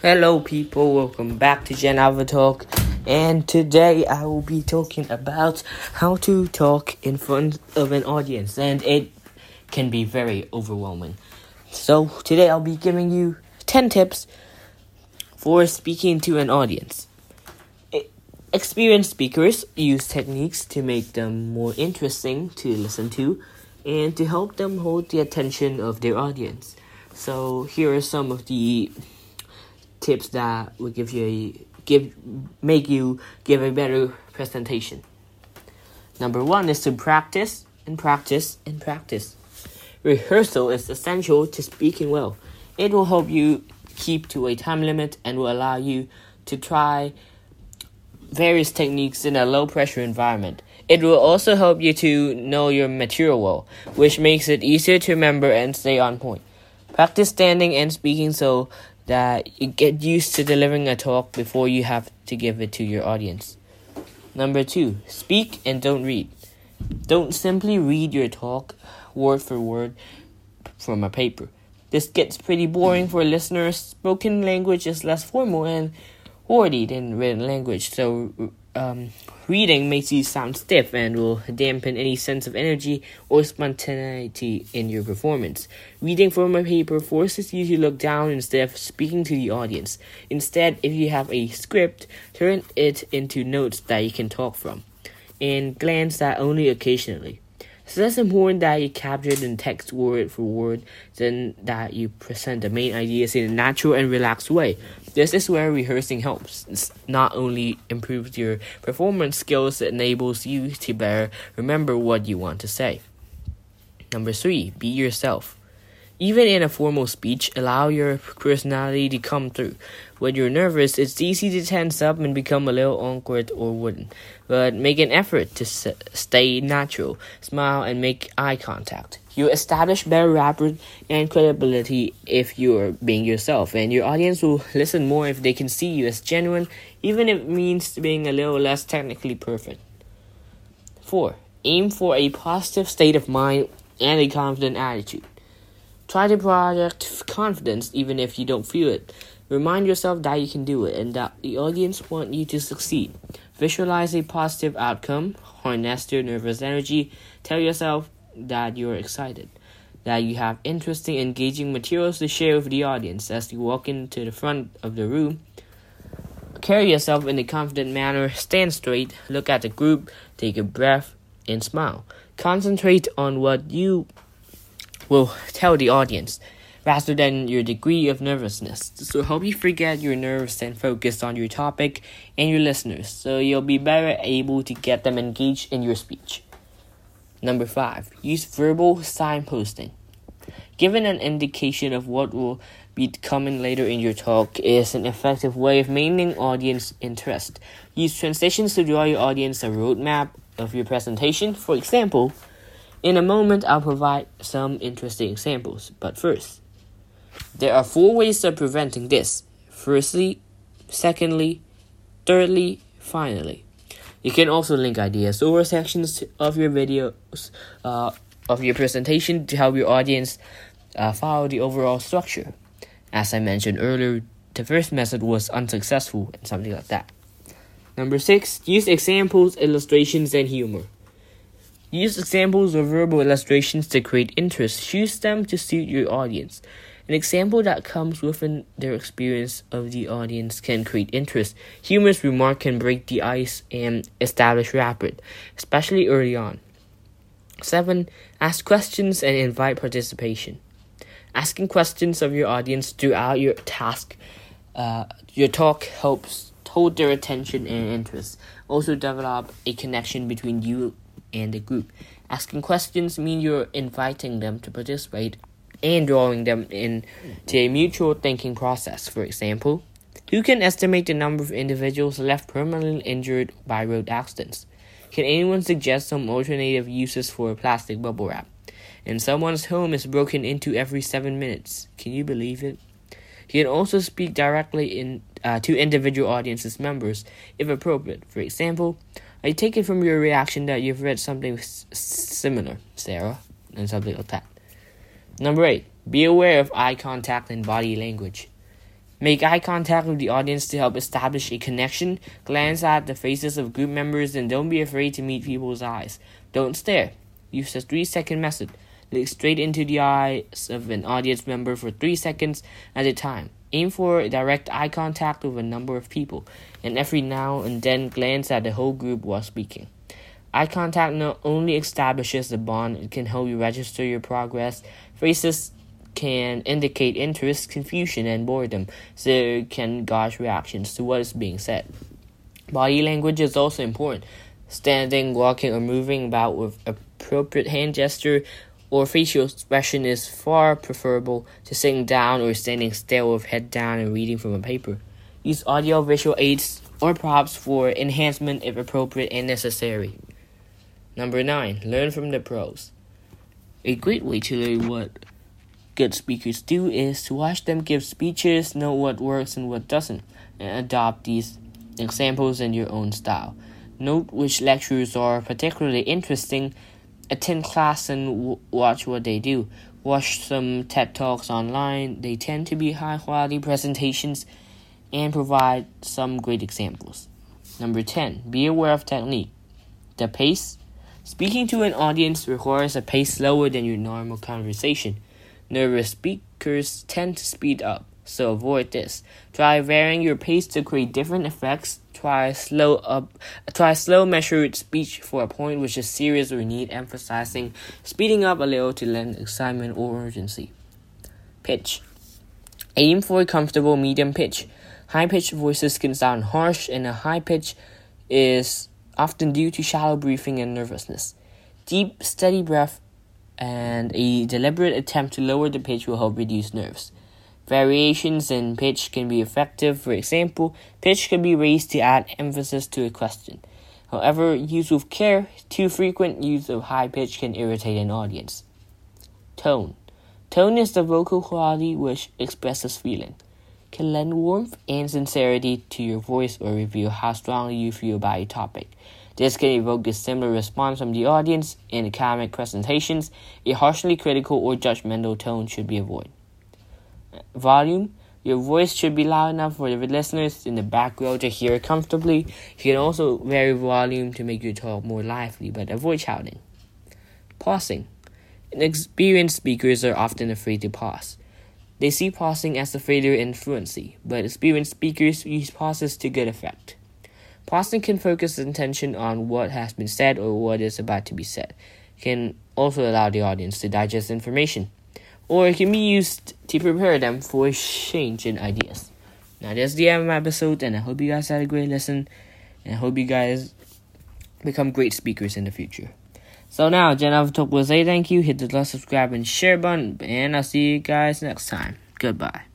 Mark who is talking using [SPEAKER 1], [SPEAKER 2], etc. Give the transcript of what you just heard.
[SPEAKER 1] Hello, people. Welcome back to Gen Alpha Talk. And today I will be talking about how to talk in front of an audience, and it can be very overwhelming. So, today I'll be giving you 10 tips for speaking to an audience. Experienced speakers use techniques to make them more interesting to listen to and to help them hold the attention of their audience. So, here are some of the tips that will give you a give make you give a better presentation. Number one is to practice and practice and practice. Rehearsal is essential to speaking well. It will help you keep to a time limit and will allow you to try various techniques in a low pressure environment. It will also help you to know your material well, which makes it easier to remember and stay on point. Practice standing and speaking so that you get used to delivering a talk before you have to give it to your audience. Number two, speak and don't read. Don't simply read your talk word for word from a paper. This gets pretty boring for listeners. Spoken language is less formal and wordy than written language, so um, reading makes you sound stiff and will dampen any sense of energy or spontaneity in your performance. Reading from a paper forces you to look down instead of speaking to the audience. Instead, if you have a script, turn it into notes that you can talk from and glance at only occasionally. So that's important that you capture the text word for word, then that you present the main ideas in a natural and relaxed way. This is where rehearsing helps. It not only improves your performance skills, it enables you to better remember what you want to say. Number three, be yourself. Even in a formal speech, allow your personality to come through. When you're nervous, it's easy to tense up and become a little awkward or wooden. But make an effort to stay natural, smile, and make eye contact. You establish better rapport and credibility if you're being yourself, and your audience will listen more if they can see you as genuine, even if it means being a little less technically perfect. 4. Aim for a positive state of mind and a confident attitude. Try to project confidence even if you don't feel it. Remind yourself that you can do it and that the audience want you to succeed. Visualize a positive outcome, harness your nervous energy, tell yourself that you're excited, that you have interesting, engaging materials to share with the audience as you walk into the front of the room. Carry yourself in a confident manner, stand straight, look at the group, take a breath, and smile. Concentrate on what you will tell the audience rather than your degree of nervousness. This will help you forget your nerves and focus on your topic and your listeners, so you'll be better able to get them engaged in your speech. Number five, use verbal signposting. Given an indication of what will be coming later in your talk is an effective way of maintaining audience interest. Use transitions to draw your audience a roadmap of your presentation. For example, in a moment, I'll provide some interesting examples, but first, there are four ways of preventing this. Firstly, secondly, thirdly, finally. You can also link ideas or sections of your videos, uh, of your presentation to help your audience uh, follow the overall structure. As I mentioned earlier, the first method was unsuccessful and something like that. Number six, use examples, illustrations, and humor. Use examples or verbal illustrations to create interest. Choose them to suit your audience. An example that comes within their experience of the audience can create interest. Humorous remark can break the ice and establish rapport, especially early on. 7. Ask questions and invite participation. Asking questions of your audience throughout your task, uh, your talk helps hold their attention and interest. Also, develop a connection between you and the group. Asking questions mean you're inviting them to participate and drawing them into a mutual thinking process. For example, who can estimate the number of individuals left permanently injured by road accidents? Can anyone suggest some alternative uses for plastic bubble wrap? And someone's home is broken into every seven minutes. Can you believe it? He can also speak directly in, uh, to individual audiences members if appropriate. For example, I take it from your reaction that you've read something s- similar, Sarah, and something like that. Number eight, be aware of eye contact and body language. Make eye contact with the audience to help establish a connection. Glance at the faces of group members and don't be afraid to meet people's eyes. Don't stare. Use the three second method. Look straight into the eyes of an audience member for three seconds at a time. Aim for direct eye contact with a number of people, and every now and then glance at the whole group while speaking. Eye contact not only establishes the bond, it can help you register your progress. Faces can indicate interest, confusion, and boredom, so can gauge reactions to what is being said. Body language is also important. Standing, walking, or moving about with appropriate hand gesture or facial expression is far preferable to sitting down or standing still with head down and reading from a paper. Use audio visual aids or props for enhancement if appropriate and necessary. Number 9. Learn from the pros. A great way to learn what good speakers do is to watch them give speeches, know what works and what doesn't, and adopt these examples in your own style. Note which lectures are particularly interesting, attend class and w- watch what they do. Watch some TED Talks online, they tend to be high quality presentations and provide some great examples. Number 10. Be aware of technique. The pace. Speaking to an audience requires a pace slower than your normal conversation. Nervous speakers tend to speed up, so avoid this. Try varying your pace to create different effects. Try slow up try slow measured speech for a point which is serious or need emphasizing, speeding up a little to lend excitement or urgency. Pitch. Aim for a comfortable medium pitch. High pitched voices can sound harsh and a high pitch is often due to shallow breathing and nervousness. Deep, steady breath and a deliberate attempt to lower the pitch will help reduce nerves. Variations in pitch can be effective. For example, pitch can be raised to add emphasis to a question. However, use with care, too frequent use of high pitch can irritate an audience. Tone. Tone is the vocal quality which expresses feeling, can lend warmth and sincerity to your voice or reveal how strongly you feel about a topic. This can evoke a similar response from the audience. In academic presentations, a harshly critical or judgmental tone should be avoided. Volume. Your voice should be loud enough for the listeners in the back row to hear comfortably. You can also vary volume to make your talk more lively, but avoid shouting. Pausing. Inexperienced speakers are often afraid to pause. They see pausing as a failure in fluency, but experienced speakers use pauses to good effect. Pausing can focus attention on what has been said or what is about to be said. It can also allow the audience to digest information, or it can be used to prepare them for a change in ideas. Now, that's the end of my episode, and I hope you guys had a great listen, and I hope you guys become great speakers in the future. So now, Gen Talk will say thank you, hit the like, subscribe, and share button, and I'll see you guys next time. Goodbye.